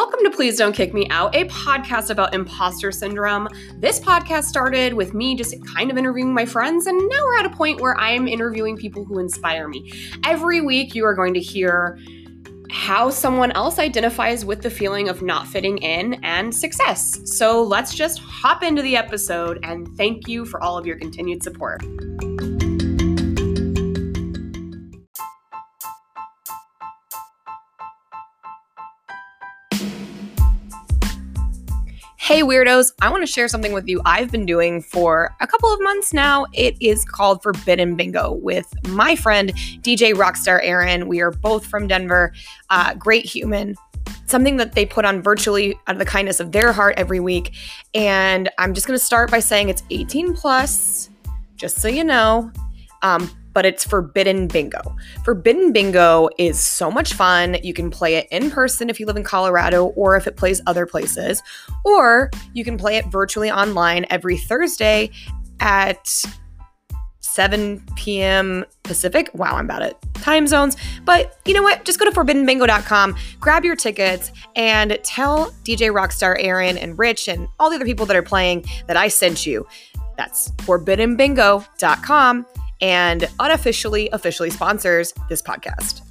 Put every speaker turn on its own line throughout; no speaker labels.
Welcome to Please Don't Kick Me Out, a podcast about imposter syndrome. This podcast started with me just kind of interviewing my friends, and now we're at a point where I'm interviewing people who inspire me. Every week, you are going to hear how someone else identifies with the feeling of not fitting in and success. So let's just hop into the episode, and thank you for all of your continued support. Hey, weirdos, I want to share something with you I've been doing for a couple of months now. It is called Forbidden Bingo with my friend, DJ Rockstar Aaron. We are both from Denver, uh, great human. Something that they put on virtually out of the kindness of their heart every week. And I'm just going to start by saying it's 18 plus, just so you know. Um, but it's Forbidden Bingo. Forbidden Bingo is so much fun. You can play it in person if you live in Colorado or if it plays other places, or you can play it virtually online every Thursday at 7 p.m. Pacific. Wow, I'm bad at time zones. But you know what? Just go to forbiddenbingo.com, grab your tickets, and tell DJ Rockstar Aaron and Rich and all the other people that are playing that I sent you. That's forbiddenbingo.com and unofficially officially sponsors this podcast.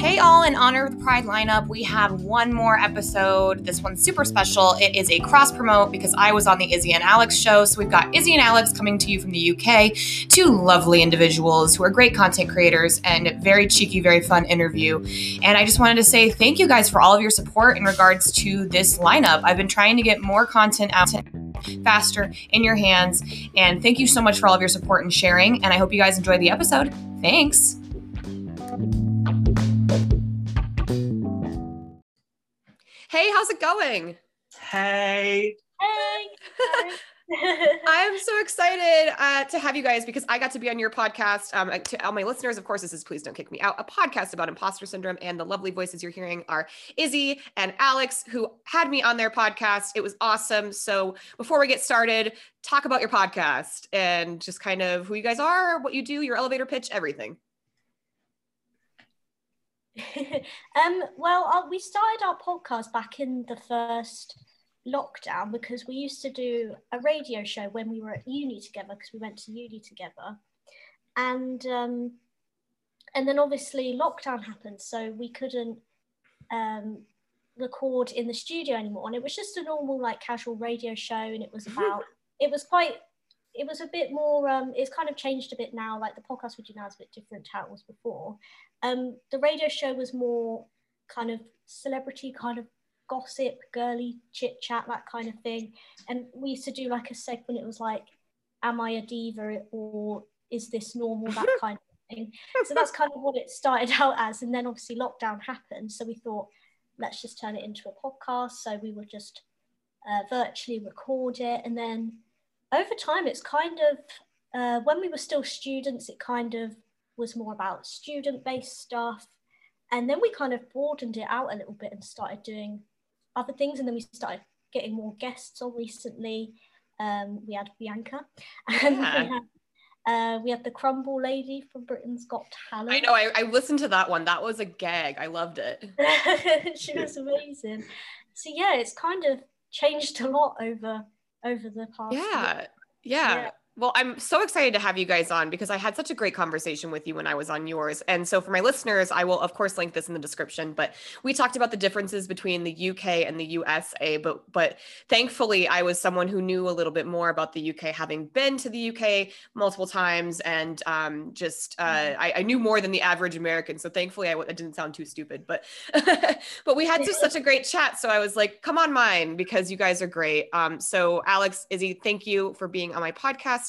Hey, all, in honor of the Pride lineup, we have one more episode. This one's super special. It is a cross promote because I was on the Izzy and Alex show. So we've got Izzy and Alex coming to you from the UK, two lovely individuals who are great content creators and very cheeky, very fun interview. And I just wanted to say thank you guys for all of your support in regards to this lineup. I've been trying to get more content out faster in your hands. And thank you so much for all of your support and sharing. And I hope you guys enjoyed the episode. Thanks. Hey, how's it going?
Hey.
Hey.
I'm so excited uh, to have you guys because I got to be on your podcast. Um, to all my listeners, of course, this is Please Don't Kick Me Out, a podcast about imposter syndrome. And the lovely voices you're hearing are Izzy and Alex, who had me on their podcast. It was awesome. So before we get started, talk about your podcast and just kind of who you guys are, what you do, your elevator pitch, everything.
um, well, uh, we started our podcast back in the first lockdown because we used to do a radio show when we were at uni together because we went to uni together, and um, and then obviously lockdown happened, so we couldn't um, record in the studio anymore, and it was just a normal like casual radio show, and it was about it was quite it was a bit more um it's kind of changed a bit now. Like the podcast we do now is a bit different to how it was before um the radio show was more kind of celebrity kind of gossip girly chit chat that kind of thing. And we used to do like a segment it was like am i a diva or is this normal? that kind of thing. So that's kind of what it started out as and then obviously lockdown happened so we thought let's just turn it into a podcast. So we would just uh, virtually record it and then over time, it's kind of uh, when we were still students, it kind of was more about student based stuff. And then we kind of broadened it out a little bit and started doing other things. And then we started getting more guests on recently. Um, we had Bianca and yeah. we, had, uh, we had the crumble lady from Britain's Got Talent.
I know, I, I listened to that one. That was a gag. I loved it.
she was amazing. So, yeah, it's kind of changed a lot over over the past.
Yeah. Yeah. yeah. Well, I'm so excited to have you guys on because I had such a great conversation with you when I was on yours. And so, for my listeners, I will, of course, link this in the description. But we talked about the differences between the UK and the USA. But, but thankfully, I was someone who knew a little bit more about the UK, having been to the UK multiple times, and um, just uh, mm-hmm. I, I, knew more than the average American. So, thankfully, I, I didn't sound too stupid. But, but we had just such a great chat. So I was like, "Come on, mine," because you guys are great. Um, so, Alex, Izzy, thank you for being on my podcast.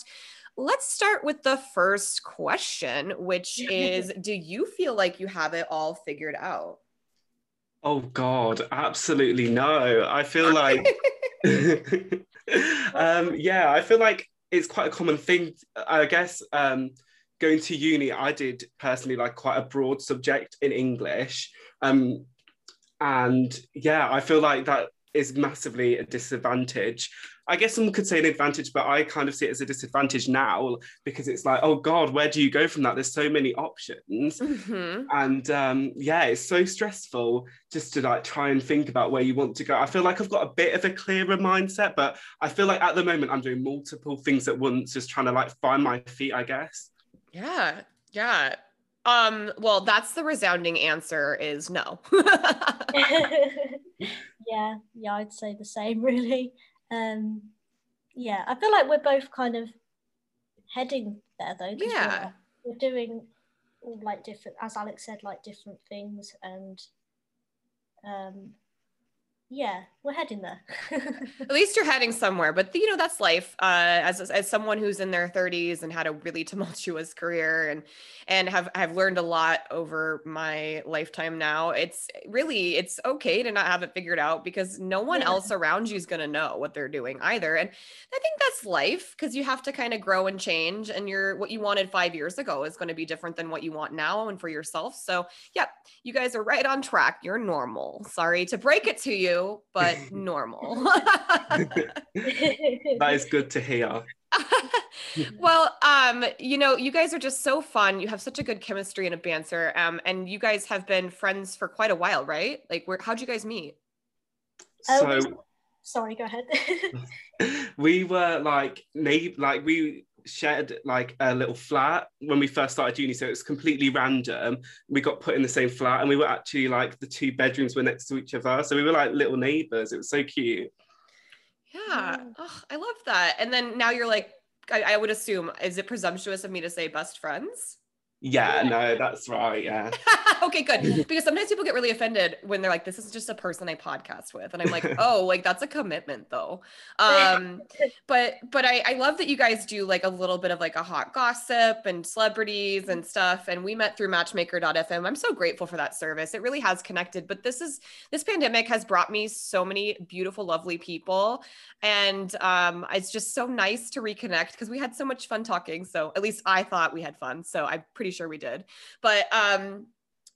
Let's start with the first question, which is Do you feel like you have it all figured out?
Oh, God, absolutely no. I feel like, um, yeah, I feel like it's quite a common thing. I guess um, going to uni, I did personally like quite a broad subject in English. Um, and yeah, I feel like that is massively a disadvantage. I guess someone could say an advantage, but I kind of see it as a disadvantage now because it's like, oh God, where do you go from that? There's so many options. Mm-hmm. And um, yeah, it's so stressful just to like try and think about where you want to go. I feel like I've got a bit of a clearer mindset, but I feel like at the moment I'm doing multiple things at once, just trying to like find my feet, I guess.
Yeah. Yeah. Um, well, that's the resounding answer is no.
yeah, yeah, I'd say the same really. Um yeah, I feel like we're both kind of heading there though.
Yeah.
We're, we're doing all like different as Alex said, like different things and um yeah, we're heading there.
At least you're heading somewhere, but you know that's life. Uh, as as someone who's in their 30s and had a really tumultuous career and and have have learned a lot over my lifetime now. It's really it's okay to not have it figured out because no one yeah. else around you is going to know what they're doing either. And I think that's life because you have to kind of grow and change. And you're what you wanted five years ago is going to be different than what you want now and for yourself. So yeah, you guys are right on track. You're normal. Sorry to break it to you but normal.
that is good to hear.
well, um, you know, you guys are just so fun. You have such a good chemistry and a banter. Um, and you guys have been friends for quite a while, right? Like, where? How'd you guys meet?
So, sorry, go ahead.
we were like, like we shared like a little flat when we first started uni so it was completely random. We got put in the same flat and we were actually like the two bedrooms were next to each other. So we were like little neighbors. It was so cute.
Yeah. Oh, i love that. And then now you're like I, I would assume is it presumptuous of me to say best friends?
Yeah, no, that's right. Yeah.
okay, good. Because sometimes people get really offended when they're like, this is just a person I podcast with. And I'm like, oh, like that's a commitment though. Um, but but I, I love that you guys do like a little bit of like a hot gossip and celebrities and stuff. And we met through matchmaker.fm. I'm so grateful for that service. It really has connected. But this is this pandemic has brought me so many beautiful, lovely people. And um, it's just so nice to reconnect because we had so much fun talking. So at least I thought we had fun. So I'm pretty sure we did. But um,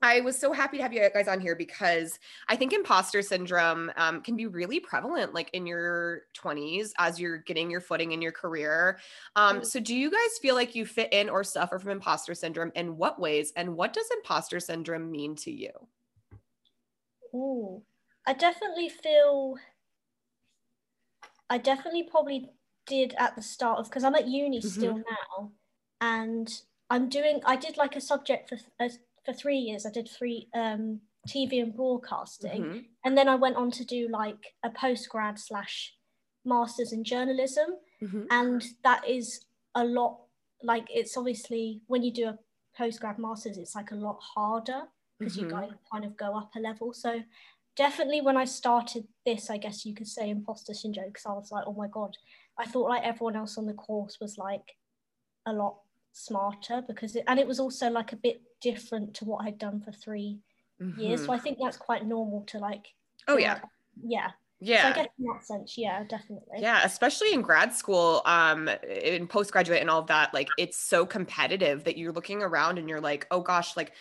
I was so happy to have you guys on here because I think imposter syndrome um, can be really prevalent, like in your 20s as you're getting your footing in your career. Um, mm. so, do you guys feel like you fit in or suffer from imposter syndrome? In what ways? And what does imposter syndrome mean to you?
Oh, I definitely feel. I definitely probably did at the start of because I'm at uni mm-hmm. still now, and I'm doing. I did like a subject for uh, for three years. I did three um, TV and broadcasting, mm-hmm. and then I went on to do like a post grad slash masters in journalism, mm-hmm. and that is a lot. Like it's obviously when you do a post grad masters, it's like a lot harder because mm-hmm. you kind of go up a level. So definitely when I started this, I guess you could say imposter syndrome because I was like, oh my god, I thought like everyone else on the course was like a lot smarter because it and it was also like a bit different to what I'd done for 3 mm-hmm. years. So. I think that's quite normal to like
Oh yeah. Like,
yeah.
Yeah.
So I guess in that sense, yeah, definitely.
Yeah, especially in grad school, um, in postgraduate and all of that, like it's so competitive that you're looking around and you're like, oh gosh, like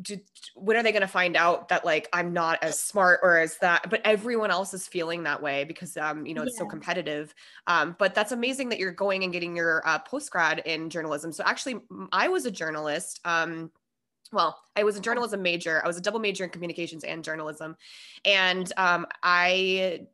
do, when are they going to find out that like I'm not as smart or as that? But everyone else is feeling that way because um, you know, it's yeah. so competitive. Um, but that's amazing that you're going and getting your uh, post grad in journalism. So actually, I was a journalist. Um, well, I was a journalism major. I was a double major in communications and journalism, and um, I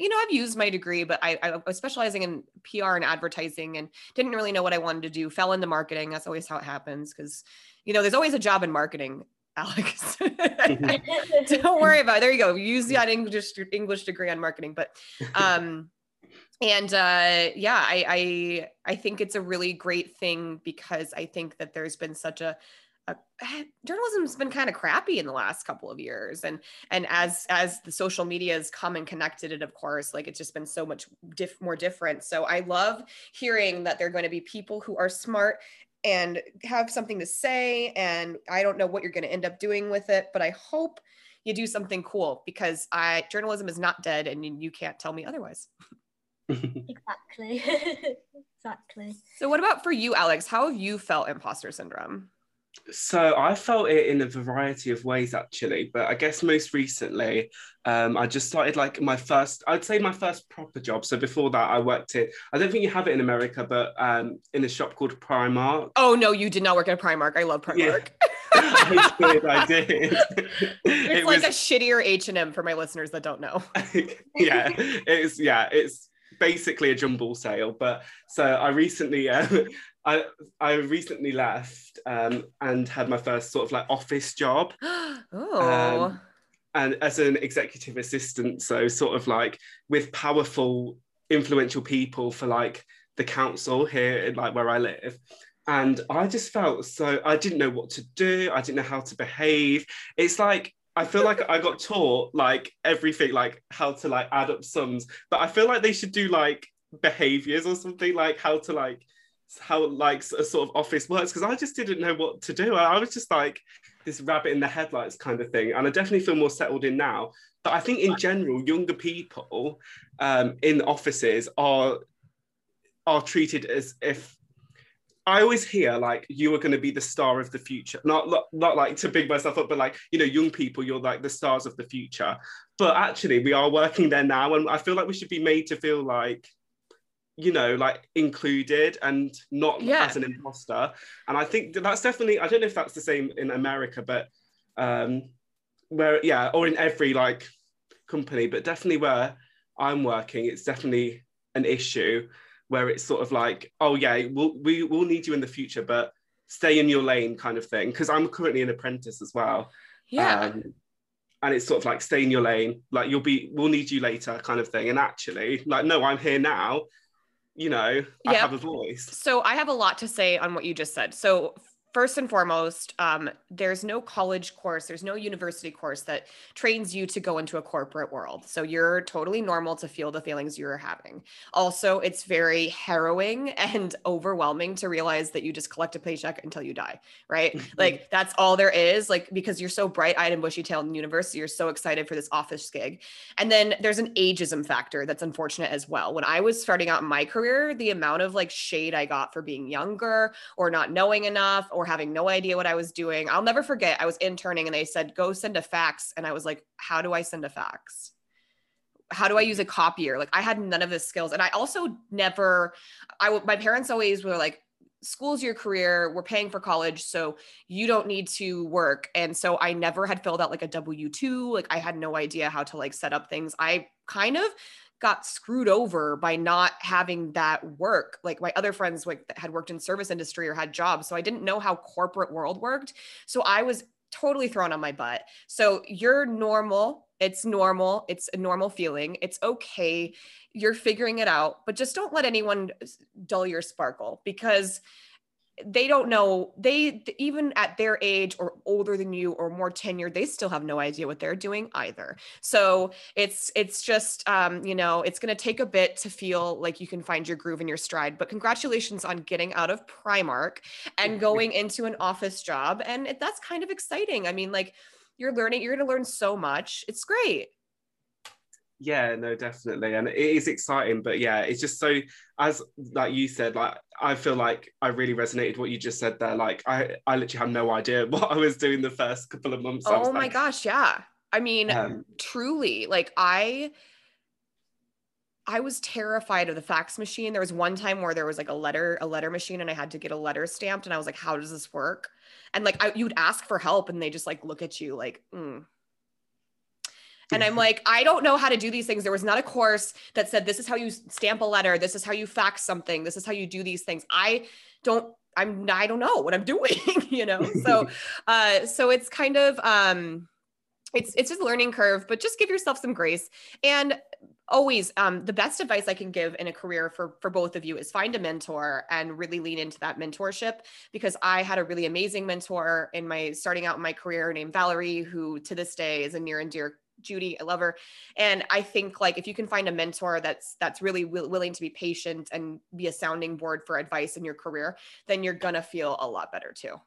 you know, I've used my degree, but I, I, was specializing in PR and advertising and didn't really know what I wanted to do. Fell into marketing. That's always how it happens because you know, there's always a job in marketing, Alex. Don't worry about it. There you go. Use that English English degree on marketing. But um and uh yeah, I I I think it's a really great thing because I think that there's been such a uh, journalism's been kind of crappy in the last couple of years and and as as the social media has come and connected it of course like it's just been so much diff- more different so i love hearing that there are going to be people who are smart and have something to say. And I don't know what you're going to end up doing with it, but I hope you do something cool because I journalism is not dead and you can't tell me otherwise.
exactly. exactly.
So what about for you, Alex? How have you felt imposter syndrome?
So I felt it in a variety of ways actually, but I guess most recently, um, I just started like my first, I'd say my first proper job. So before that, I worked in, I don't think you have it in America, but um, in a shop called Primark.
Oh no, you did not work at Primark. I love Primark. Yeah.
I did, I did.
It's it like was... a shittier H and M for my listeners that don't know.
yeah, it's yeah, it's basically a jumble sale. But so I recently, uh, I I recently left um, and had my first sort of like office job.
oh.
Um, and as an executive assistant, so sort of like with powerful, influential people for like the council here, in, like where I live. And I just felt so I didn't know what to do. I didn't know how to behave. It's like I feel like I got taught like everything, like how to like add up sums, but I feel like they should do like behaviors or something, like how to like how like a sort of office works because I just didn't know what to do. I, I was just like this rabbit in the headlights kind of thing, and I definitely feel more settled in now. But I think in general, younger people um, in offices are are treated as if I always hear like you are going to be the star of the future. Not, not not like to big myself up, but like you know, young people, you're like the stars of the future. But actually, we are working there now, and I feel like we should be made to feel like you know like included and not yeah. as an imposter and i think that's definitely i don't know if that's the same in america but um where yeah or in every like company but definitely where i'm working it's definitely an issue where it's sort of like, oh yeah, we'll, we will need you in the future, but stay in your lane kind of thing. Because I'm currently an apprentice as well.
Yeah. Um,
and it's sort of like stay in your lane, like you'll be, we'll need you later kind of thing. And actually, like, no, I'm here now. You know, I have a voice.
So I have a lot to say on what you just said. So first and foremost, um, there's no college course, there's no university course that trains you to go into a corporate world. So you're totally normal to feel the feelings you're having. Also, it's very harrowing and overwhelming to realize that you just collect a paycheck until you die, right? like that's all there is. Like because you're so bright eyed and bushy tailed in university, you're so excited for this office gig. And then there's an ageism factor that's unfortunate as well. When I was starting out in my career, the amount of like shade I got for being younger or not knowing enough or having no idea what I was doing. I'll never forget, I was interning and they said, go send a fax. And I was like, how do I send a fax? How do I use a copier? Like I had none of the skills. And I also never, I, my parents always were like, school's your career we're paying for college so you don't need to work and so i never had filled out like a w2 like i had no idea how to like set up things i kind of got screwed over by not having that work. Like my other friends like had worked in service industry or had jobs, so I didn't know how corporate world worked. So I was totally thrown on my butt. So you're normal. It's normal. It's a normal feeling. It's okay. You're figuring it out, but just don't let anyone dull your sparkle because they don't know they even at their age or older than you or more tenured they still have no idea what they're doing either. So it's it's just um, you know it's going to take a bit to feel like you can find your groove and your stride but congratulations on getting out of primark and going into an office job and it, that's kind of exciting. I mean like you're learning you're going to learn so much. It's great
yeah no definitely and it is exciting but yeah it's just so as like you said like i feel like i really resonated what you just said there like i i literally had no idea what i was doing the first couple of months
oh my
like,
gosh yeah i mean um, truly like i I was terrified of the fax machine. There was one time where there was like a letter, a letter machine, and I had to get a letter stamped, and I was like, "How does this work?" And like, I, you'd ask for help, and they just like look at you like, mm, and I'm like, I don't know how to do these things. There was not a course that said this is how you stamp a letter, this is how you fax something, this is how you do these things. I don't I'm I don't know what I'm doing, you know. So uh so it's kind of um it's it's just a learning curve, but just give yourself some grace. And always um, the best advice i can give in a career for for both of you is find a mentor and really lean into that mentorship because i had a really amazing mentor in my starting out in my career named valerie who to this day is a near and dear Judy, I love her. And I think like if you can find a mentor that's that's really w- willing to be patient and be a sounding board for advice in your career, then you're gonna feel a lot better too.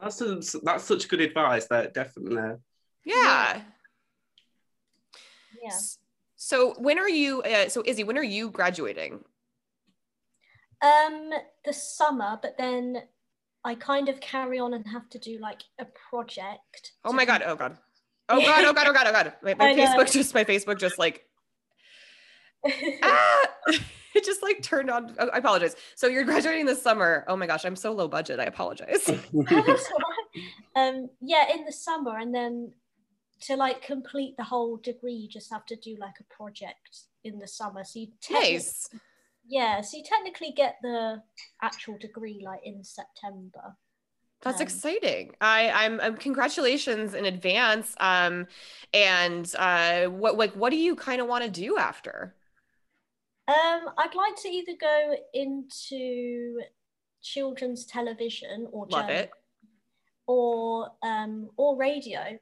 That's a, that's such good advice. That definitely.
Yeah.
Yeah.
So when are you? Uh, so Izzy, when are you graduating?
Um, the summer, but then I kind of carry on and have to do like a project.
Oh my god! Oh god! Oh god! Oh god! Oh god! Oh god! My, my Facebook just my Facebook just like ah! it just like turned on. Oh, I apologize. So you're graduating this summer. Oh my gosh, I'm so low budget. I apologize.
um, yeah, in the summer, and then to like complete the whole degree, you just have to do like a project in the summer. So you
nice.
Yeah, so you technically get the actual degree like in September.
That's um, exciting. I, I'm, I'm, congratulations in advance. Um, and uh, what like what do you kind of want to do after?
Um, I'd like to either go into children's television or
Love it.
or um, or radio,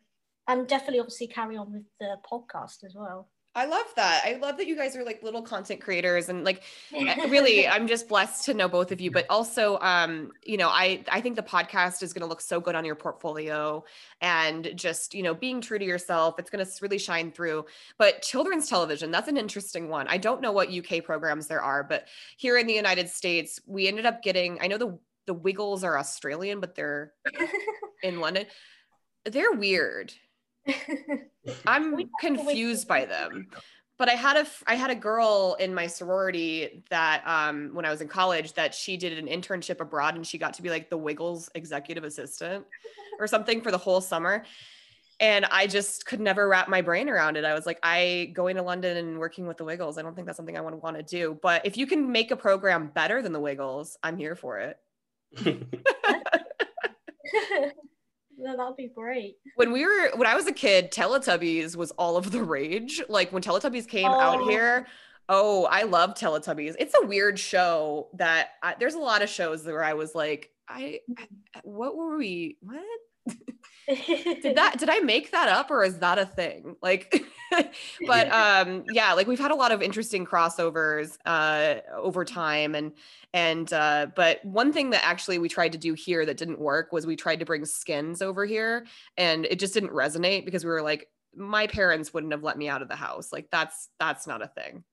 and definitely obviously carry on with the podcast as well.
I love that. I love that you guys are like little content creators and like really I'm just blessed to know both of you but also um you know I I think the podcast is going to look so good on your portfolio and just you know being true to yourself it's going to really shine through. But children's television that's an interesting one. I don't know what UK programs there are but here in the United States we ended up getting I know the the Wiggles are Australian but they're in London. They're weird I'm confused by them. But I had a I had a girl in my sorority that um, when I was in college that she did an internship abroad and she got to be like the Wiggles executive assistant or something for the whole summer. And I just could never wrap my brain around it. I was like, I going to London and working with the Wiggles. I don't think that's something I want to want to do. But if you can make a program better than the Wiggles, I'm here for it.
Yeah, that'd be great.
When we were when I was a kid, Teletubbies was all of the rage. Like when Teletubbies came oh. out here, oh, I love Teletubbies. It's a weird show that I, there's a lot of shows where I was like, I, I what were we? What? did that did I make that up or is that a thing? Like but um yeah, like we've had a lot of interesting crossovers uh over time and and uh but one thing that actually we tried to do here that didn't work was we tried to bring skins over here and it just didn't resonate because we were like my parents wouldn't have let me out of the house. Like that's that's not a thing.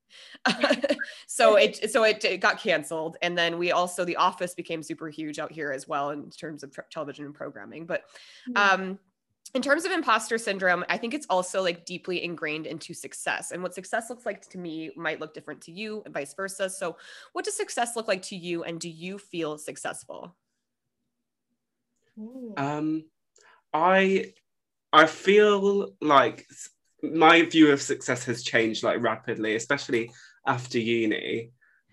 so it so it, it, got canceled and then we also the office became super huge out here as well in terms of television and programming but mm-hmm. um in terms of imposter syndrome i think it's also like deeply ingrained into success and what success looks like to me might look different to you and vice versa. So what does success look like to you and do you feel successful?
Um i i feel like my view of success has changed like rapidly, especially after uni.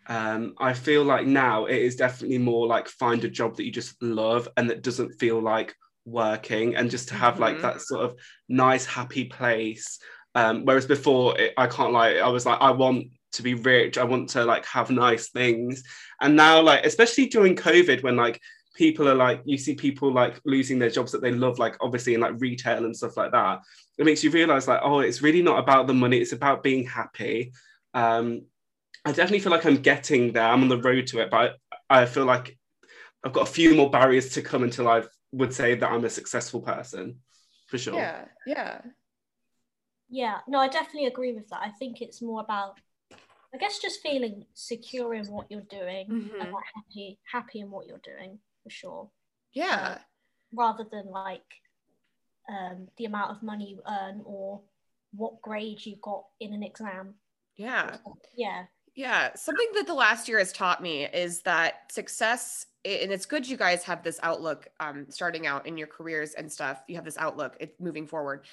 Um, I feel like now it is definitely more like find a job that you just love and that doesn't feel like working and just to have mm-hmm. like that sort of nice happy place um, whereas before it, i can't like i was like i want to be rich i want to like have nice things and now like especially during covid when like people are like you see people like losing their jobs that they love like obviously in like retail and stuff like that it makes you realize like oh it's really not about the money it's about being happy. Um i definitely feel like i'm getting there i'm on the road to it but i, I feel like i've got a few more barriers to come until i would say that i'm a successful person for sure.
Yeah yeah.
Yeah no i definitely agree with that. I think it's more about I guess just feeling secure in what you're doing mm-hmm. and like happy happy in what you're doing for sure.
Yeah.
rather than like um, the amount of money you earn or what grade you got in an exam.
Yeah.
Yeah.
Yeah. Something that the last year has taught me is that success, and it's good you guys have this outlook um, starting out in your careers and stuff. You have this outlook it, moving forward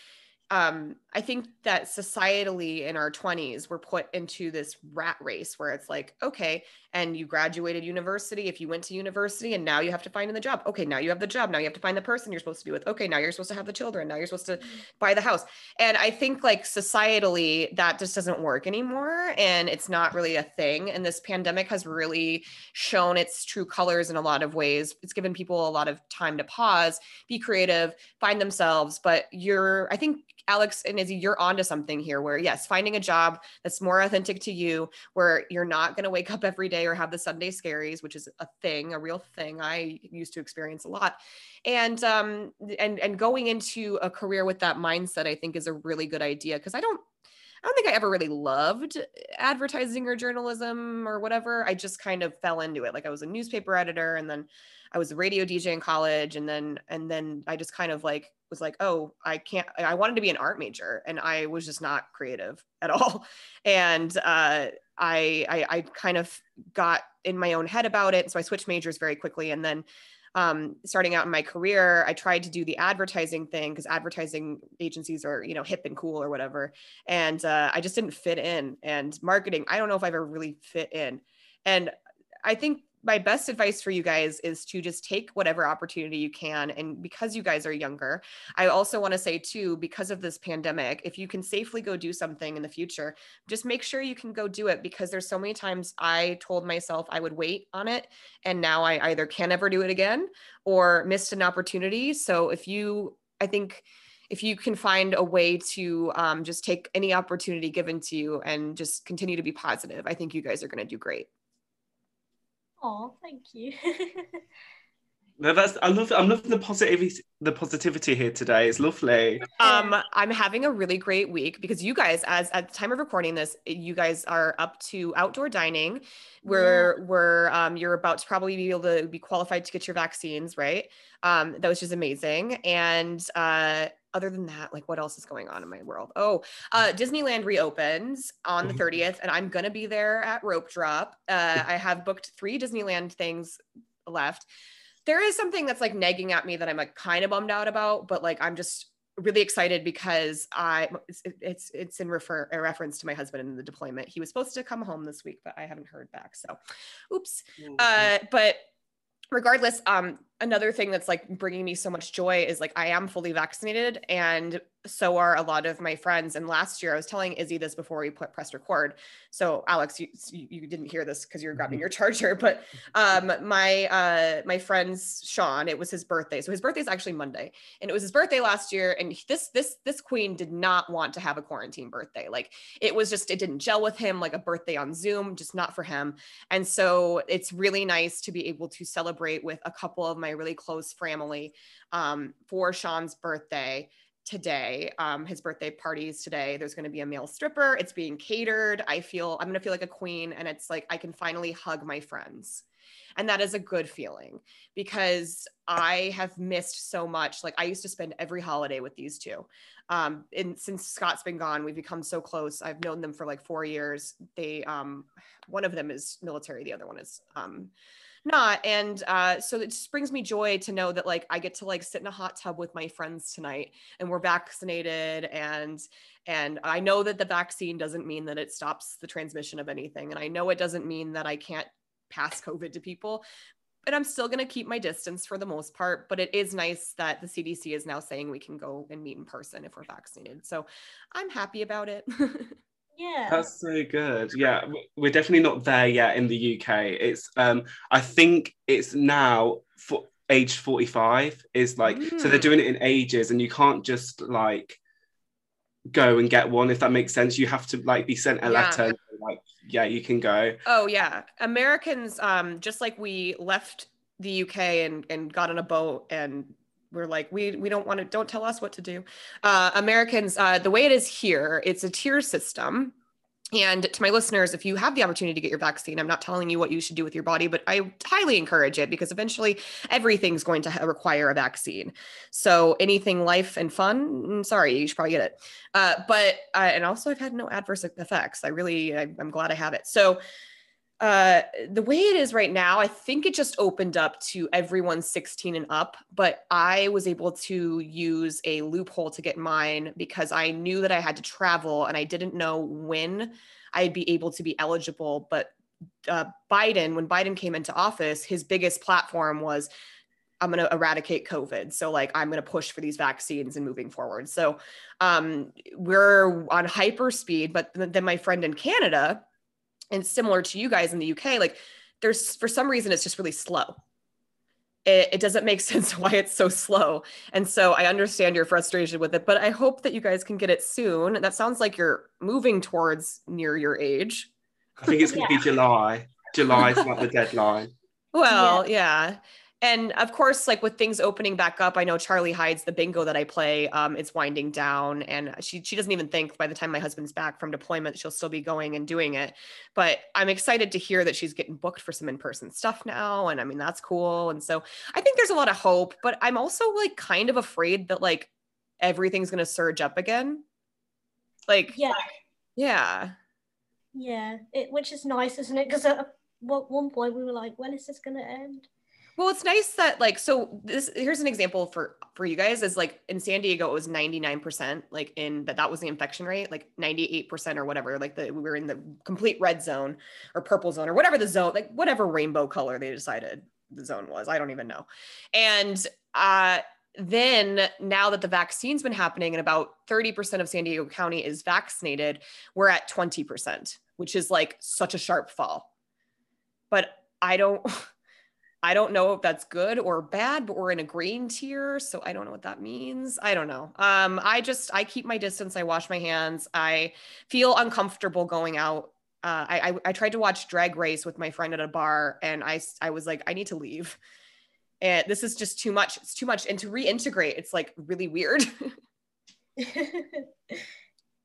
um, I think that societally in our 20s, we're put into this rat race where it's like, okay, and you graduated university. If you went to university and now you have to find in the job, okay, now you have the job. Now you have to find the person you're supposed to be with. Okay, now you're supposed to have the children. Now you're supposed to mm-hmm. buy the house. And I think like societally, that just doesn't work anymore. And it's not really a thing. And this pandemic has really shown its true colors in a lot of ways. It's given people a lot of time to pause, be creative, find themselves. But you're, I think Alex and Izzy, you're onto something here where, yes, finding a job that's more authentic to you, where you're not going to wake up every day or have the Sunday scaries, which is a thing, a real thing I used to experience a lot. And, um, and, and going into a career with that mindset, I think is a really good idea because I don't, I don't think I ever really loved advertising or journalism or whatever. I just kind of fell into it. Like I was a newspaper editor and then I was a radio DJ in college and then and then I just kind of like was like, "Oh, I can't I wanted to be an art major and I was just not creative at all." And uh I, I I kind of got in my own head about it, so I switched majors very quickly and then um, starting out in my career, I tried to do the advertising thing because advertising agencies are, you know, hip and cool or whatever. And uh, I just didn't fit in. And marketing, I don't know if I've ever really fit in. And I think my best advice for you guys is to just take whatever opportunity you can. And because you guys are younger, I also want to say, too, because of this pandemic, if you can safely go do something in the future, just make sure you can go do it because there's so many times I told myself I would wait on it. And now I either can never do it again or missed an opportunity. So if you, I think, if you can find a way to um, just take any opportunity given to you and just continue to be positive, I think you guys are going to do great.
Oh, thank you.
no, that's I love I'm loving the positivity the positivity here today. It's lovely.
Um, I'm having a really great week because you guys, as at the time of recording this, you guys are up to outdoor dining, where yeah. where um you're about to probably be able to be qualified to get your vaccines, right? Um, that was just amazing. And uh other than that, like what else is going on in my world? Oh, uh, Disneyland reopens on the 30th, mm-hmm. and I'm gonna be there at Rope Drop. Uh, I have booked three Disneyland things left. There is something that's like nagging at me that I'm like kind of bummed out about, but like I'm just really excited because I it's it's, it's in refer a reference to my husband in the deployment. He was supposed to come home this week, but I haven't heard back. So, oops. Uh, but regardless, um, another thing that's like bringing me so much joy is like I am fully vaccinated and so are a lot of my friends. And last year I was telling Izzy this before we put press record. So Alex, you, you didn't hear this because you're grabbing mm-hmm. your charger, but um, my uh, my friend's Sean, it was his birthday. So his birthday is actually Monday, and it was his birthday last year. And this this this queen did not want to have a quarantine birthday. Like it was just it didn't gel with him. Like a birthday on Zoom, just not for him. And so it's really nice to be able to celebrate with a couple of my really close family um, for Sean's birthday today. Um, his birthday party is today. There's going to be a male stripper. It's being catered. I feel I'm going to feel like a queen, and it's like I can finally hug my friends. And that is a good feeling because I have missed so much. Like I used to spend every holiday with these two. Um, and since Scott's been gone, we've become so close. I've known them for like four years. They, um, one of them is military. The other one is, um, not and uh, so it just brings me joy to know that like i get to like sit in a hot tub with my friends tonight and we're vaccinated and and i know that the vaccine doesn't mean that it stops the transmission of anything and i know it doesn't mean that i can't pass covid to people but i'm still going to keep my distance for the most part but it is nice that the cdc is now saying we can go and meet in person if we're vaccinated so i'm happy about it
Yeah.
That's so good. Yeah, we're definitely not there yet in the UK. It's um I think it's now for age 45 is like mm. so they're mm. doing it in ages and you can't just like go and get one if that makes sense. You have to like be sent a yeah. letter like yeah, you can go.
Oh yeah. Americans um just like we left the UK and and got on a boat and we're like we we don't want to don't tell us what to do uh, americans uh, the way it is here it's a tier system and to my listeners, if you have the opportunity to get your vaccine, I'm not telling you what you should do with your body, but I highly encourage it because eventually everything's going to require a vaccine. So anything life and fun, mm, sorry, you should probably get it. Uh, but uh, and also I've had no adverse effects. I really, I, I'm glad I have it. So uh, the way it is right now, I think it just opened up to everyone 16 and up, but I was able to use a loophole to get mine because I knew that I had to travel and I didn't know when I'd be able to be eligible. But uh, Biden, when Biden came into office, his biggest platform was I'm going to eradicate COVID. So like I'm going to push for these vaccines and moving forward. So um, we're on hyper speed. But then my friend in Canada, and similar to you guys in the UK, like there's for some reason it's just really slow. It, it, doesn't make sense why it's so slow. And so I understand your frustration with it, but I hope that you guys can get it soon. That sounds like you're moving towards near your age.
I think it's going to yeah. be July. July is like the deadline.
Well, yeah. yeah. And of course, like with things opening back up, I know Charlie hides the bingo that I play. Um, it's winding down, and she she doesn't even think by the time my husband's back from deployment, she'll still be going and doing it. But I'm excited to hear that she's getting booked for some in person stuff now, and I mean that's cool. And so I think there's a lot of hope, but I'm also like kind of afraid that like everything's gonna surge up again. Like
yeah,
yeah,
yeah. It, which is nice, isn't it? Because at one point we were like, when is this gonna end?
Well, it's nice that like so this here's an example for for you guys is like in San Diego it was 99% like in that that was the infection rate like 98% or whatever like the we were in the complete red zone or purple zone or whatever the zone like whatever rainbow color they decided the zone was I don't even know. And uh then now that the vaccine's been happening and about 30% of San Diego County is vaccinated, we're at 20%, which is like such a sharp fall. But I don't I don't know if that's good or bad, but we're in a green tier. So I don't know what that means. I don't know. Um, I just, I keep my distance. I wash my hands. I feel uncomfortable going out. Uh, I, I, I tried to watch Drag Race with my friend at a bar and I, I was like, I need to leave. And this is just too much. It's too much. And to reintegrate, it's like really weird.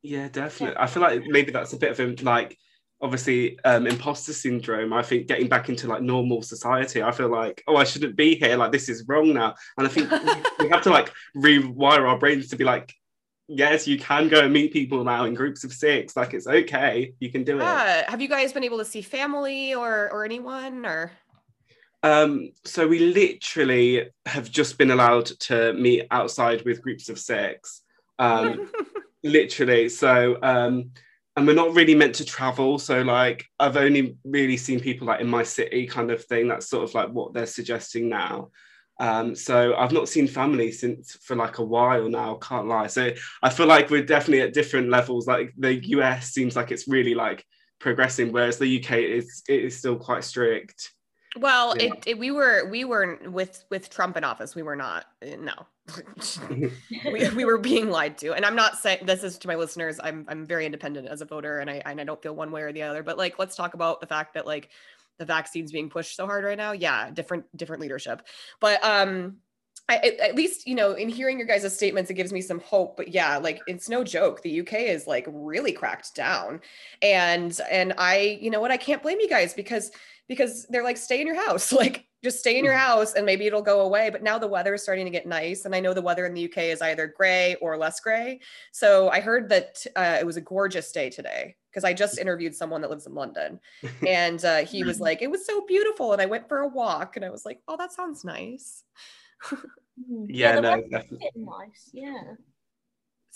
yeah, definitely. I feel like maybe that's a bit of a like obviously um, imposter syndrome i think getting back into like normal society i feel like oh i shouldn't be here like this is wrong now. And i think we have to like rewire our brains to be like yes you can go and meet people now in groups of six like it's okay you can do
yeah. it have you guys been able to see family or or anyone or?
Um so we literally have just been allowed to meet outside with groups of six um literally. So um and we're not really meant to travel so like i've only really seen people like in my city kind of thing that's sort of like what they're suggesting now um, so i've not seen family since for like a while now can't lie so i feel like we're definitely at different levels like the us seems like it's really like progressing whereas the uk is it is still quite strict
well, yeah. it, it, we were we were with with Trump in office. We were not. Eh, no, we, we were being lied to. And I'm not saying this is to my listeners. I'm I'm very independent as a voter, and I and I don't feel one way or the other. But like, let's talk about the fact that like the vaccine's being pushed so hard right now. Yeah, different different leadership. But um, I, at least you know in hearing your guys' statements it gives me some hope but yeah like it's no joke the uk is like really cracked down and and i you know what i can't blame you guys because because they're like, stay in your house, like just stay in your mm. house and maybe it'll go away. But now the weather is starting to get nice. And I know the weather in the UK is either gray or less gray. So I heard that uh, it was a gorgeous day today because I just interviewed someone that lives in London and uh, he was like, it was so beautiful. And I went for a walk and I was like, oh, that sounds nice.
Mm. yeah, yeah no, definitely.
Nice. Yeah.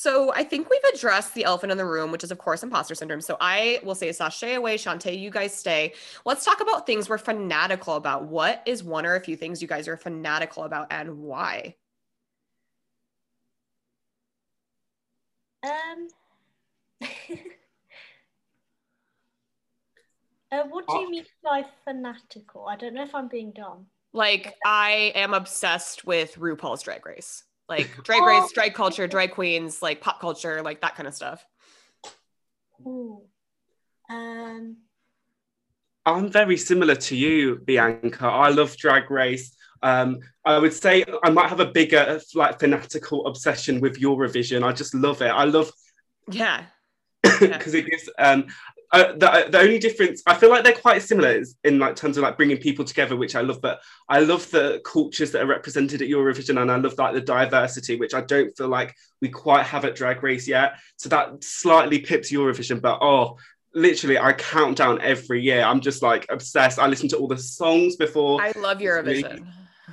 So I think we've addressed the elephant in the room, which is of course imposter syndrome. So I will say sashay away, Shantay, you guys stay. Let's talk about things we're fanatical about. What is one or a few things you guys are fanatical about and why?
Um uh, what do you mean by fanatical? I don't know if I'm being dumb.
Like I am obsessed with RuPaul's Drag Race like drag race, oh. drag culture, drag queens, like pop culture, like that kind of stuff.
Ooh. Um
I'm very similar to you, Bianca. I love drag race. Um, I would say I might have a bigger, like, fanatical obsession with Eurovision. I just love it. I love,
yeah,
because it gives um, uh, the, the only difference i feel like they're quite similar in like terms of like bringing people together which i love but i love the cultures that are represented at eurovision and i love like the diversity which i don't feel like we quite have at drag race yet. So that slightly pips eurovision but oh literally i count down every year. I'm just like obsessed. I listen to all the songs before.
I love eurovision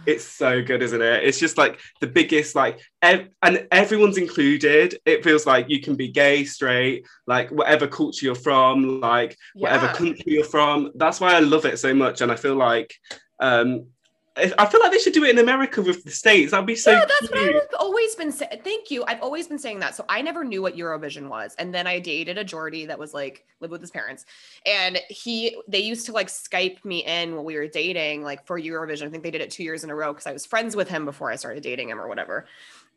it's so good, isn't it? It's just like the biggest, like, ev- and everyone's included. It feels like you can be gay, straight, like whatever culture you're from, like yeah. whatever country you're from. That's why I love it so much. And I feel like um, I feel like they should do it in America with the states. That'd be so. Yeah, that's cute.
what I've always been saying. Thank you. I've always been saying that. So I never knew what Eurovision was, and then I dated a Geordie that was like lived with his parents, and he they used to like Skype me in when we were dating, like for Eurovision. I think they did it two years in a row because I was friends with him before I started dating him or whatever.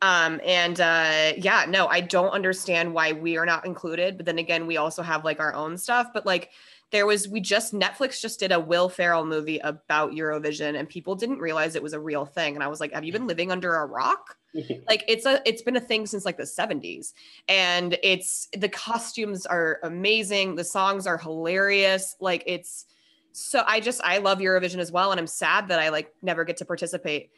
Um, and uh, yeah, no, I don't understand why we are not included. But then again, we also have like our own stuff. But like, there was we just Netflix just did a Will Ferrell movie about Eurovision, and people didn't realize it was a real thing. And I was like, have you been living under a rock? like it's a it's been a thing since like the 70s and it's the costumes are amazing. The songs are hilarious. Like it's so i just i love eurovision as well. And i'm sad that i like never get to participate.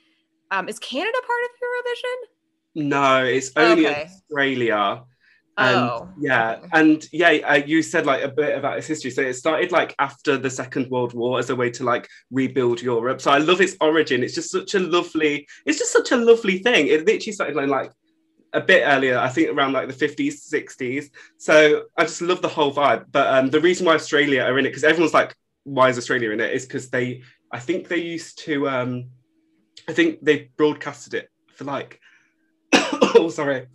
Um is canada part of eurovision?
No it's only okay. australia and oh, yeah, and yeah, uh, you said like a bit about its history. So it started like after the Second World War as a way to like rebuild Europe. So I love its origin. It's just such a lovely. It's just such a lovely thing. It literally started like, like a bit earlier, I think around like the 50s, 60s. So I just love the whole vibe. But um, the reason why Australia are in it, because everyone's like, why is Australia in it? Is because they, I think they used to, um, I think they broadcasted it for like, oh, sorry.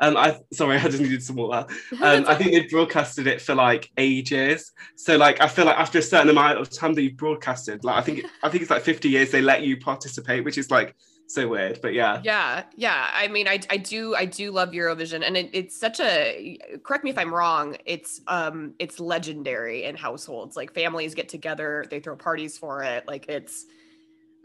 Um, I sorry, I just needed some water. Um, I think they broadcasted it for like ages. So like, I feel like after a certain amount of time that you've broadcasted, like I think I think it's like 50 years they let you participate, which is like so weird. But yeah,
yeah, yeah. I mean, I I do I do love Eurovision, and it, it's such a. Correct me if I'm wrong. It's um it's legendary in households. Like families get together, they throw parties for it. Like it's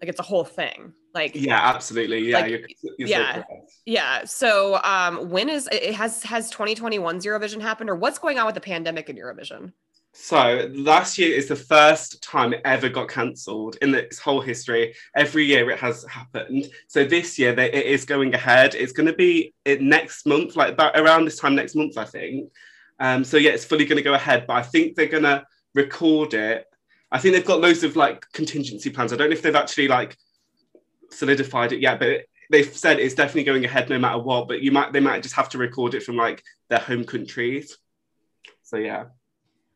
like it's a whole thing. Like
yeah, absolutely. Yeah, like, you're, you're
yeah, so yeah. So um, when is it has has 2021 Eurovision happened, or what's going on with the pandemic in Eurovision?
So last year is the first time it ever got cancelled in its whole history. Every year it has happened. So this year they, it is going ahead. It's going to be it next month, like about around this time next month, I think. Um, so yeah, it's fully going to go ahead. But I think they're going to record it I think they've got loads of like contingency plans. I don't know if they've actually like solidified it yet, but they've said it's definitely going ahead no matter what. But you might they might just have to record it from like their home countries. So yeah.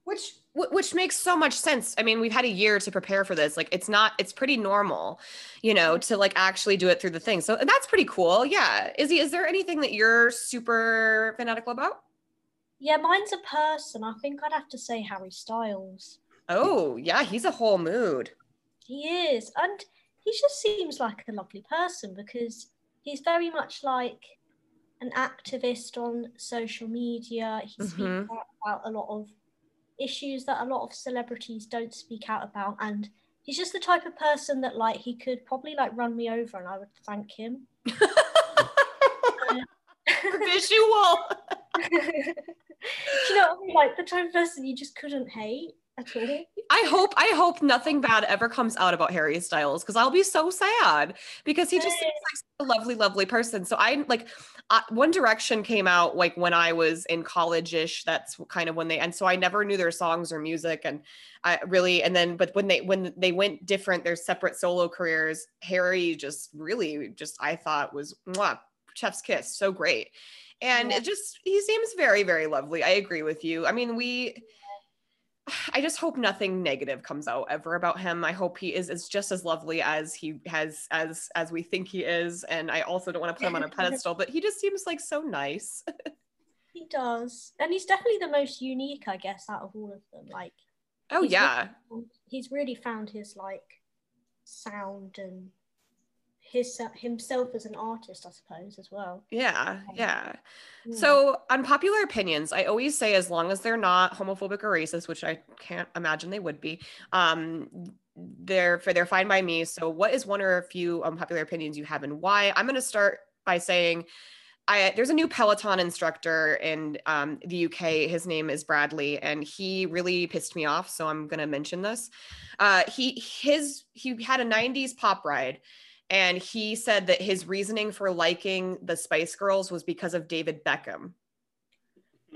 Which which makes so much sense. I mean, we've had a year to prepare for this. Like it's not it's pretty normal, you know, to like actually do it through the thing. So that's pretty cool. Yeah. Izzy, is there anything that you're super fanatical about?
Yeah, mine's a person. I think I'd have to say Harry Styles.
Oh, yeah, he's a whole mood.
He is. And he just seems like a lovely person because he's very much like an activist on social media. He mm-hmm. speaks out about a lot of issues that a lot of celebrities don't speak out about. And he's just the type of person that like he could probably like run me over and I would thank him.
Visual.
you know, like the type of person you just couldn't hate.
I hope I hope nothing bad ever comes out about Harry Styles because I'll be so sad because he just seems like a lovely, lovely person. So I like uh, One Direction came out like when I was in college-ish. That's kind of when they and so I never knew their songs or music and I really and then but when they when they went different, their separate solo careers, Harry just really just I thought was mwah, chef's kiss, so great. And yeah. it just he seems very very lovely. I agree with you. I mean we I just hope nothing negative comes out ever about him. I hope he is, is just as lovely as he has as as we think he is. And I also don't want to put him on a pedestal, but he just seems like so nice.
he does. And he's definitely the most unique, I guess, out of all of them. Like
Oh yeah.
Really, he's really found his like sound and his himself as an artist, I suppose, as well.
Yeah, yeah. yeah. So, unpopular opinions, I always say, as long as they're not homophobic or racist, which I can't imagine they would be, um, they're they're fine by me. So, what is one or a few unpopular opinions you have, and why? I'm going to start by saying. I, there's a new Peloton instructor in um, the UK. His name is Bradley, and he really pissed me off. So I'm going to mention this. Uh, he his he had a '90s pop ride, and he said that his reasoning for liking the Spice Girls was because of David Beckham.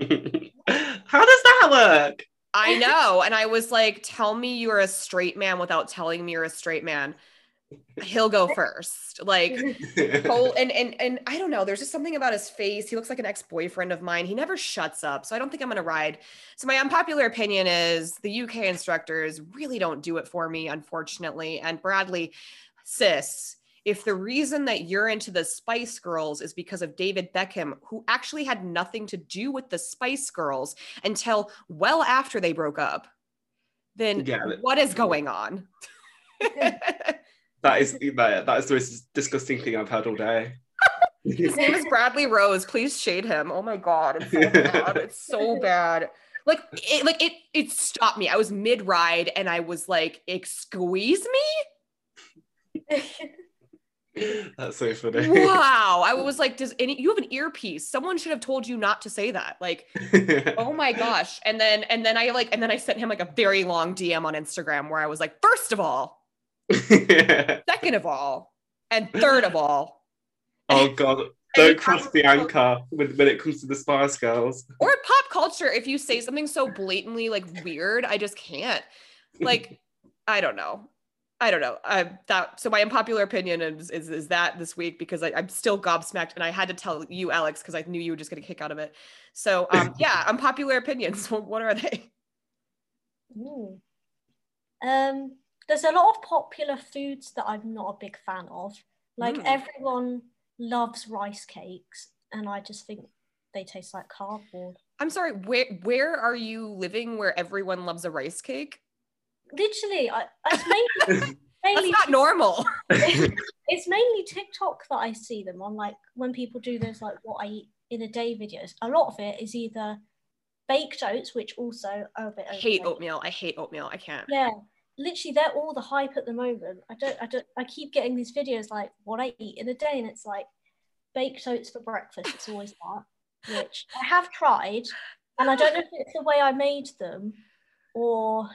How does that look?
I know. And I was like, tell me you're a straight man without telling me you're a straight man. He'll go first. Like and and and I don't know. There's just something about his face. He looks like an ex-boyfriend of mine. He never shuts up. So I don't think I'm gonna ride. So my unpopular opinion is the UK instructors really don't do it for me, unfortunately. And Bradley, sis, if the reason that you're into the Spice Girls is because of David Beckham, who actually had nothing to do with the Spice Girls until well after they broke up, then what is going on?
that is that, that is the most disgusting thing I've heard all day.
His name is Bradley Rose. Please shade him. Oh my god, it's so bad. It's so bad. Like it, like it, it stopped me. I was mid ride and I was like, "Excuse me."
That's so funny.
Wow. I was like, does any you have an earpiece? Someone should have told you not to say that. Like, oh my gosh. And then and then I like and then I sent him like a very long DM on Instagram where I was like, first of all, second of all, and third of all.
Oh god. Don't cross the anchor when, when it comes to the Spice Girls.
Or pop culture, if you say something so blatantly like weird, I just can't. Like, I don't know. I don't know. I that so my unpopular opinion is is, is that this week because I, am still gobsmacked and I had to tell you, Alex, because I knew you were just gonna kick out of it. So um yeah, unpopular opinions. What are they?
Ooh. Um, there's a lot of popular foods that I'm not a big fan of. Like mm. everyone loves rice cakes, and I just think they taste like cardboard.
I'm sorry, where where are you living where everyone loves a rice cake?
Literally, I, it's mainly,
mainly That's not normal.
it's mainly TikTok that I see them on, like when people do those like what I eat in a day videos. A lot of it is either baked oats, which also are a bit.
I hate oatmeal. I hate oatmeal. I can't.
Yeah, literally, they're all the hype at the moment. I don't. I don't. I keep getting these videos like what I eat in a day, and it's like baked oats for breakfast. It's always that, which I have tried, and I don't know if it's the way I made them or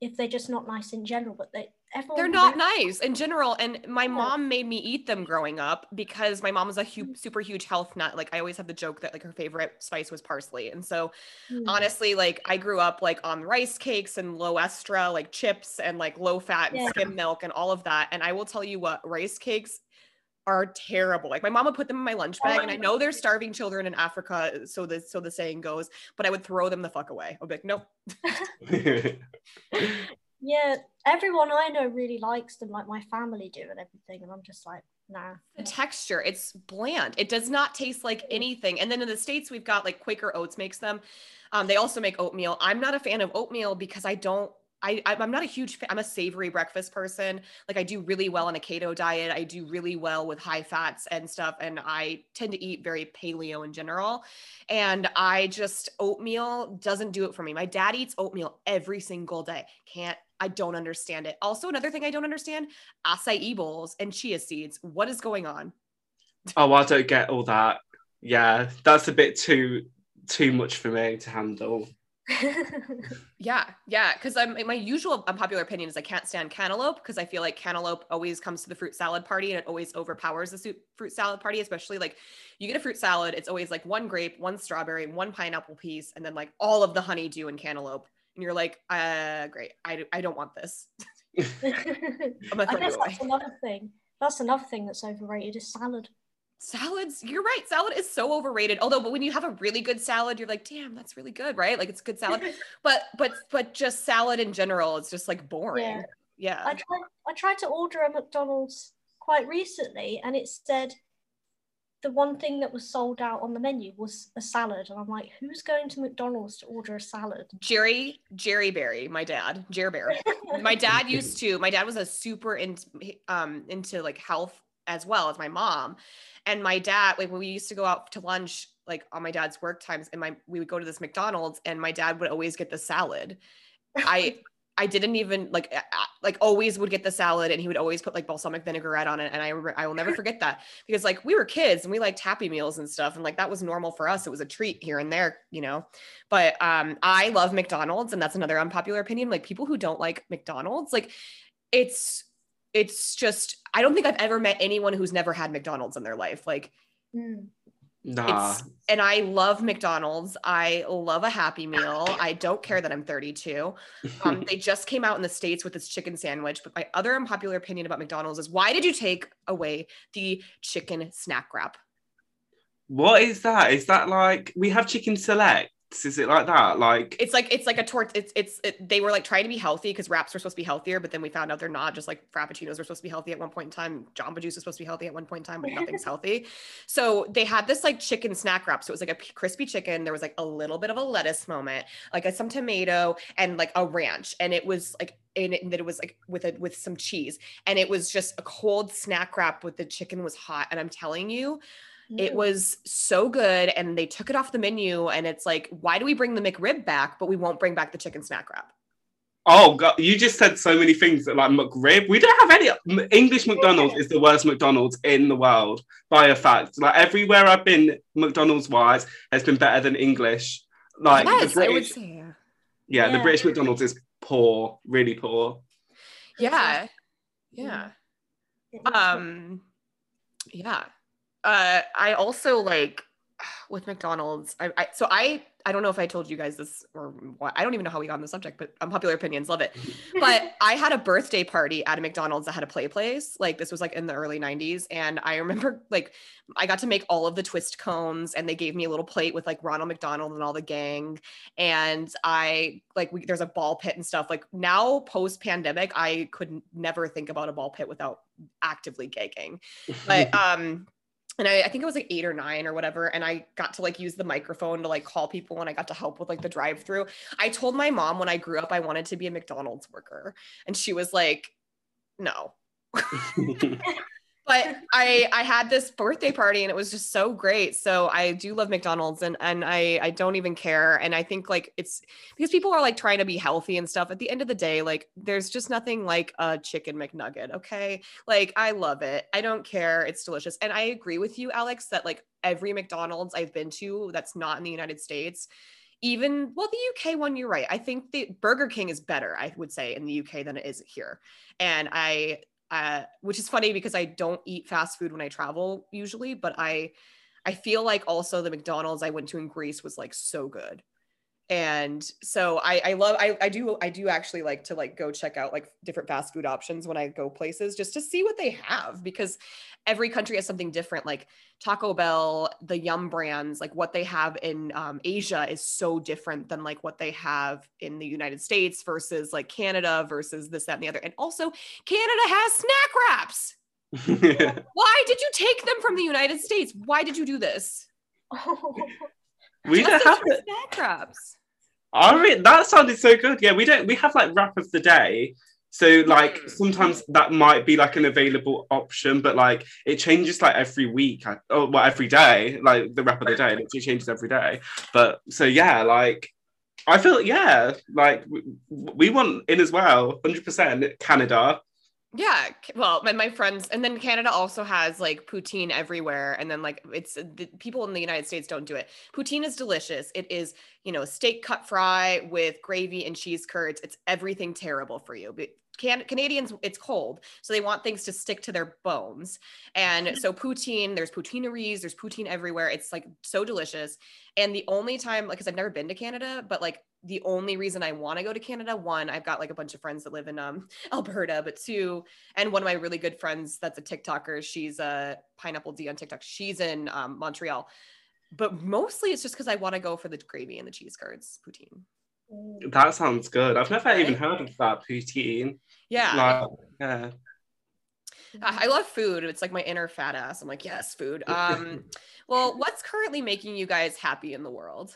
if they're just not nice in general, but they
they're not nice in general. And my mom made me eat them growing up because my mom was a hu- mm. super huge health nut. Like I always have the joke that like her favorite spice was parsley. And so mm. honestly, like I grew up like on rice cakes and low estra, like chips and like low fat yeah. skim milk and all of that. And I will tell you what, rice cakes are terrible. Like my mom would put them in my lunch bag, and I know there's starving children in Africa, so the so the saying goes. But I would throw them the fuck away. I'd be like, nope.
yeah, everyone I know really likes them, like my family do, and everything. And I'm just like, nah.
The texture, it's bland. It does not taste like anything. And then in the states, we've got like Quaker Oats makes them. Um, they also make oatmeal. I'm not a fan of oatmeal because I don't I, I'm not a huge. I'm a savory breakfast person. Like I do really well on a keto diet. I do really well with high fats and stuff. And I tend to eat very paleo in general. And I just, oatmeal doesn't do it for me. My dad eats oatmeal every single day. Can't, I don't understand it. Also, another thing I don't understand acai bowls and chia seeds. What is going on?
Oh, I don't get all that. Yeah, that's a bit too too much for me to handle.
yeah, yeah. Because I'm my usual unpopular opinion is I can't stand cantaloupe because I feel like cantaloupe always comes to the fruit salad party and it always overpowers the fruit salad party. Especially like you get a fruit salad, it's always like one grape, one strawberry, one pineapple piece, and then like all of the honeydew and cantaloupe. And you're like, uh, great. I, I don't want this.
i guess that's another thing. That's another thing that's overrated is salad
salads? You're right salad is so overrated. Although but when you have a really good salad you're like damn that's really good right? Like it's good salad. But but but just salad in general it's just like boring. Yeah, yeah.
I, tried, I tried to order a mcdonald's quite recently and it said the one thing that was sold out on the menu was a salad and i'm like who's going to mcdonald's to order a salad?
Jerry jerry berry my dad jerry berry my dad used to my dad was a super in, um into like health as well as my mom and my dad, like when we used to go out to lunch, like on my dad's work times, and my we would go to this McDonald's, and my dad would always get the salad. I I didn't even like like always would get the salad, and he would always put like balsamic vinaigrette on it. And I I will never forget that because like we were kids and we liked Happy Meals and stuff, and like that was normal for us. It was a treat here and there, you know. But um, I love McDonald's, and that's another unpopular opinion. Like people who don't like McDonald's, like it's it's just I don't think I've ever met anyone who's never had McDonald's in their life. Like
mm. Nah.
and I love McDonald's. I love a Happy Meal. I don't care that I'm 32. Um, they just came out in the States with this chicken sandwich. But my other unpopular opinion about McDonald's is why did you take away the chicken snack wrap?
What is that? Is that like we have chicken select? Is it like that? Like
it's like it's like a tort it's it's it, they were like trying to be healthy because wraps were supposed to be healthier but then we found out they're not just like frappuccinos were supposed to be healthy at one point in time jamba juice was supposed to be healthy at one point in time but mm-hmm. nothing's healthy. So they had this like chicken snack wrap so it was like a crispy chicken there was like a little bit of a lettuce moment like a, some tomato and like a ranch and it was like and it, that it was like with a with some cheese and it was just a cold snack wrap with the chicken was hot and i'm telling you It was so good, and they took it off the menu. And it's like, why do we bring the McRib back, but we won't bring back the chicken snack wrap?
Oh god, you just said so many things that like McRib. We don't have any English McDonald's is the worst McDonald's in the world by a fact. Like everywhere I've been, McDonald's wise, has been better than English. Like
yes,
the British,
I would say. Yeah.
Yeah, the British McDonald's is poor, really poor.
Yeah. Yeah. Um yeah. Uh I also like with McDonald's. I, I so I I don't know if I told you guys this or what. I don't even know how we got on the subject, but unpopular opinions, love it. But I had a birthday party at a McDonald's that had a play place. Like this was like in the early 90s. And I remember like I got to make all of the twist cones and they gave me a little plate with like Ronald McDonald and all the gang. And I like we, there's a ball pit and stuff. Like now post pandemic, I could never think about a ball pit without actively gagging. But um and I, I think it was like eight or nine or whatever. And I got to like use the microphone to like call people and I got to help with like the drive through. I told my mom when I grew up I wanted to be a McDonald's worker. And she was like, no. But I I had this birthday party and it was just so great. So I do love McDonald's and and I I don't even care. And I think like it's because people are like trying to be healthy and stuff. At the end of the day, like there's just nothing like a chicken McNugget. Okay. Like I love it. I don't care. It's delicious. And I agree with you, Alex, that like every McDonald's I've been to that's not in the United States, even well, the UK one, you're right. I think the Burger King is better, I would say, in the UK than it is here. And I uh, which is funny because I don't eat fast food when I travel usually, but I I feel like also the McDonald's I went to in Greece was like so good. And so I I love I I do I do actually like to like go check out like different fast food options when I go places just to see what they have because every country has something different like Taco Bell, the Yum brands, like what they have in um, Asia is so different than like what they have in the United States versus like Canada versus this, that, and the other. And also, Canada has snack wraps. Why did you take them from the United States? Why did you do this?
we
Just
have
snack wraps.
I mean, that sounded so good. Yeah, we don't. We have like wrap of the day. So like
Mm.
sometimes that might be like an available option, but like it changes like every week. I- Oh, well, every day. Like the wrap of the day, it changes every day. But so yeah, like I feel yeah, like we, we want in as well, hundred percent. Canada.
Yeah, well, and my friends, and then Canada also has like poutine everywhere, and then like it's uh, the people in the United States don't do it. Poutine is delicious. It is, you know, steak cut fry with gravy and cheese curds. It's everything terrible for you. But can Canadians, it's cold, so they want things to stick to their bones. And so poutine, there's poutineries, there's poutine everywhere. It's like so delicious. And the only time, like, because I've never been to Canada, but like the only reason I want to go to Canada, one, I've got like a bunch of friends that live in um Alberta, but two, and one of my really good friends that's a TikToker, she's a pineapple D on TikTok. She's in um, Montreal. But mostly it's just because I want to go for the gravy and the cheese curds, poutine.
That sounds good. I've never even heard of that poutine.
Yeah.
Like, yeah.
I love food. It's like my inner fat ass. I'm like, yes, food. Um, well, what's currently making you guys happy in the world?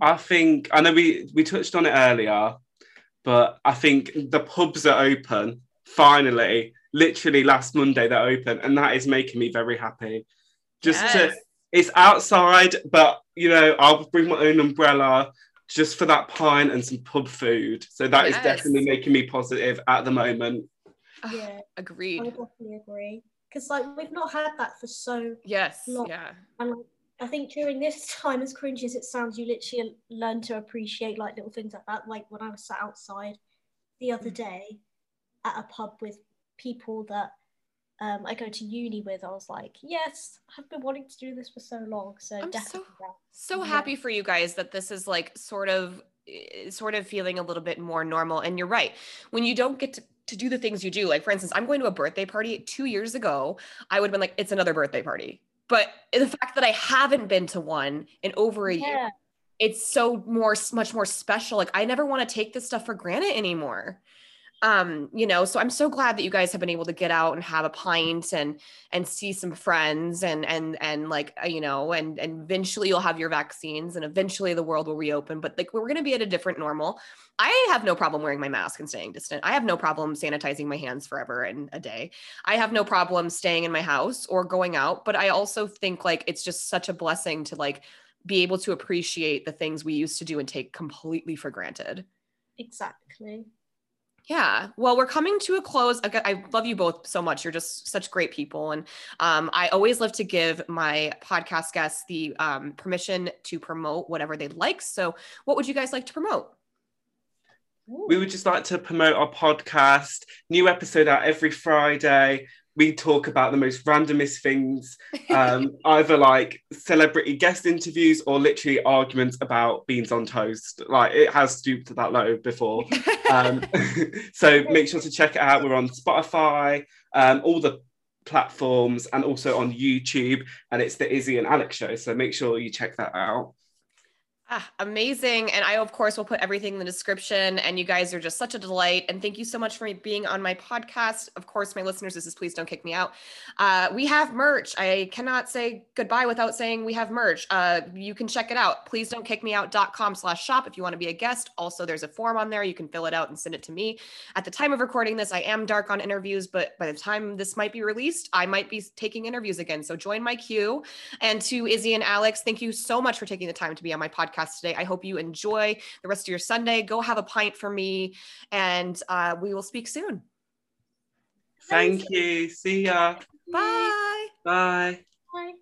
I think I know we we touched on it earlier, but I think the pubs are open finally. Literally last Monday they're open, and that is making me very happy. Just to it's outside, but you know I'll bring my own umbrella just for that pint and some pub food. So that is
Yes.
definitely making me positive at the moment.
Ugh,
Yeah, I
Agreed.
would definitely agree. Because like we've not had that for so
Yes.
Lot.
Yeah.
and like I think during this time, as cringy as it sounds, you literally learn to appreciate like little things like that. Like when I was sat outside the other day at a pub with people that um, I go to uni with, I was like, yes, I've been wanting to do this for so long. So
I'm
definitely.
So
Yeah.
happy for you guys that this is like sort of eh, sort of feeling a little bit more normal. And you're right. When you don't get to, to do the things you do, like for instance, I'm going to a birthday party two years ago, I would have been like, it's another birthday party. But the fact that I haven't been to one in over a year, it's so more much more special. Like I never want to take this stuff for granted anymore. Um, you know, so I'm so glad that you guys have been able to get out and have a pint and and see some friends and and and like uh, you know, and and eventually you'll have your vaccines and eventually the world will reopen. But like we're gonna be at a different normal. I have no problem wearing my mask and staying distant. I have no problem sanitizing my hands forever and a day. I have no problem staying in my house or going out. But I also think like it's just such a blessing to like be able to appreciate the things we used to do and take completely for granted.
Exactly.
Yeah. Well, we're coming to a close. I love you both so much. You're just such great people. And um, I always love to give my podcast guests the um, permission to promote whatever they'd like. So, what would you guys like to promote?
We would just like to promote our podcast. New episode out every Friday we talk about the most randomest things, um, either like celebrity guest interviews or literally arguments about beans on toast. Like it has stooped to that low before. Um, so make sure to check it out. We're on Spotify, um, all the platforms, and also on YouTube. And it's the Izzy and Alex show. So make sure you check that out.
Ah, amazing. And I, of course, will put everything in the description. And you guys are just such a delight. And thank you so much for being on my podcast. Of course, my listeners, this is Please Don't Kick Me Out. Uh, we have merch. I cannot say goodbye without saying we have merch. Uh, you can check it out. Please don't kick me out.com slash shop if you want to be a guest. Also, there's a form on there. You can fill it out and send it to me. At the time of recording this, I am dark on interviews, but by the time this might be released, I might be taking interviews again. So join my queue. And to Izzy and Alex, thank you so much for taking the time to be on my podcast podcast today. I hope you enjoy the rest of your Sunday. Go have a pint for me, and uh, we will speak soon.
Thank you. See ya.
Bye.
Bye.
Bye.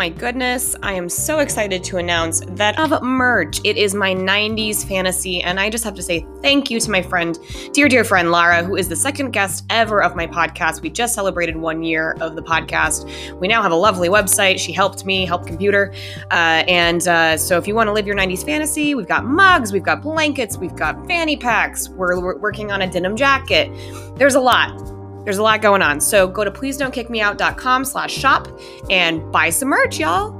My goodness, I am so excited to announce that of merch. It is my 90s fantasy, and I just have to say thank you to my friend, dear, dear friend Lara, who is the second guest ever of my podcast. We just celebrated one year of the podcast. We now have a lovely website. She helped me, help computer. Uh, and uh, so if you want to live your 90s fantasy, we've got mugs, we've got blankets, we've got fanny packs, we're, we're working on a denim jacket. There's a lot. There's a lot going on. So go to please don't kick me out.com slash shop and buy some merch, y'all.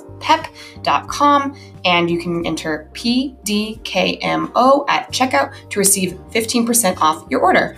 pep.com and you can enter PDKMO at checkout to receive 15% off your order.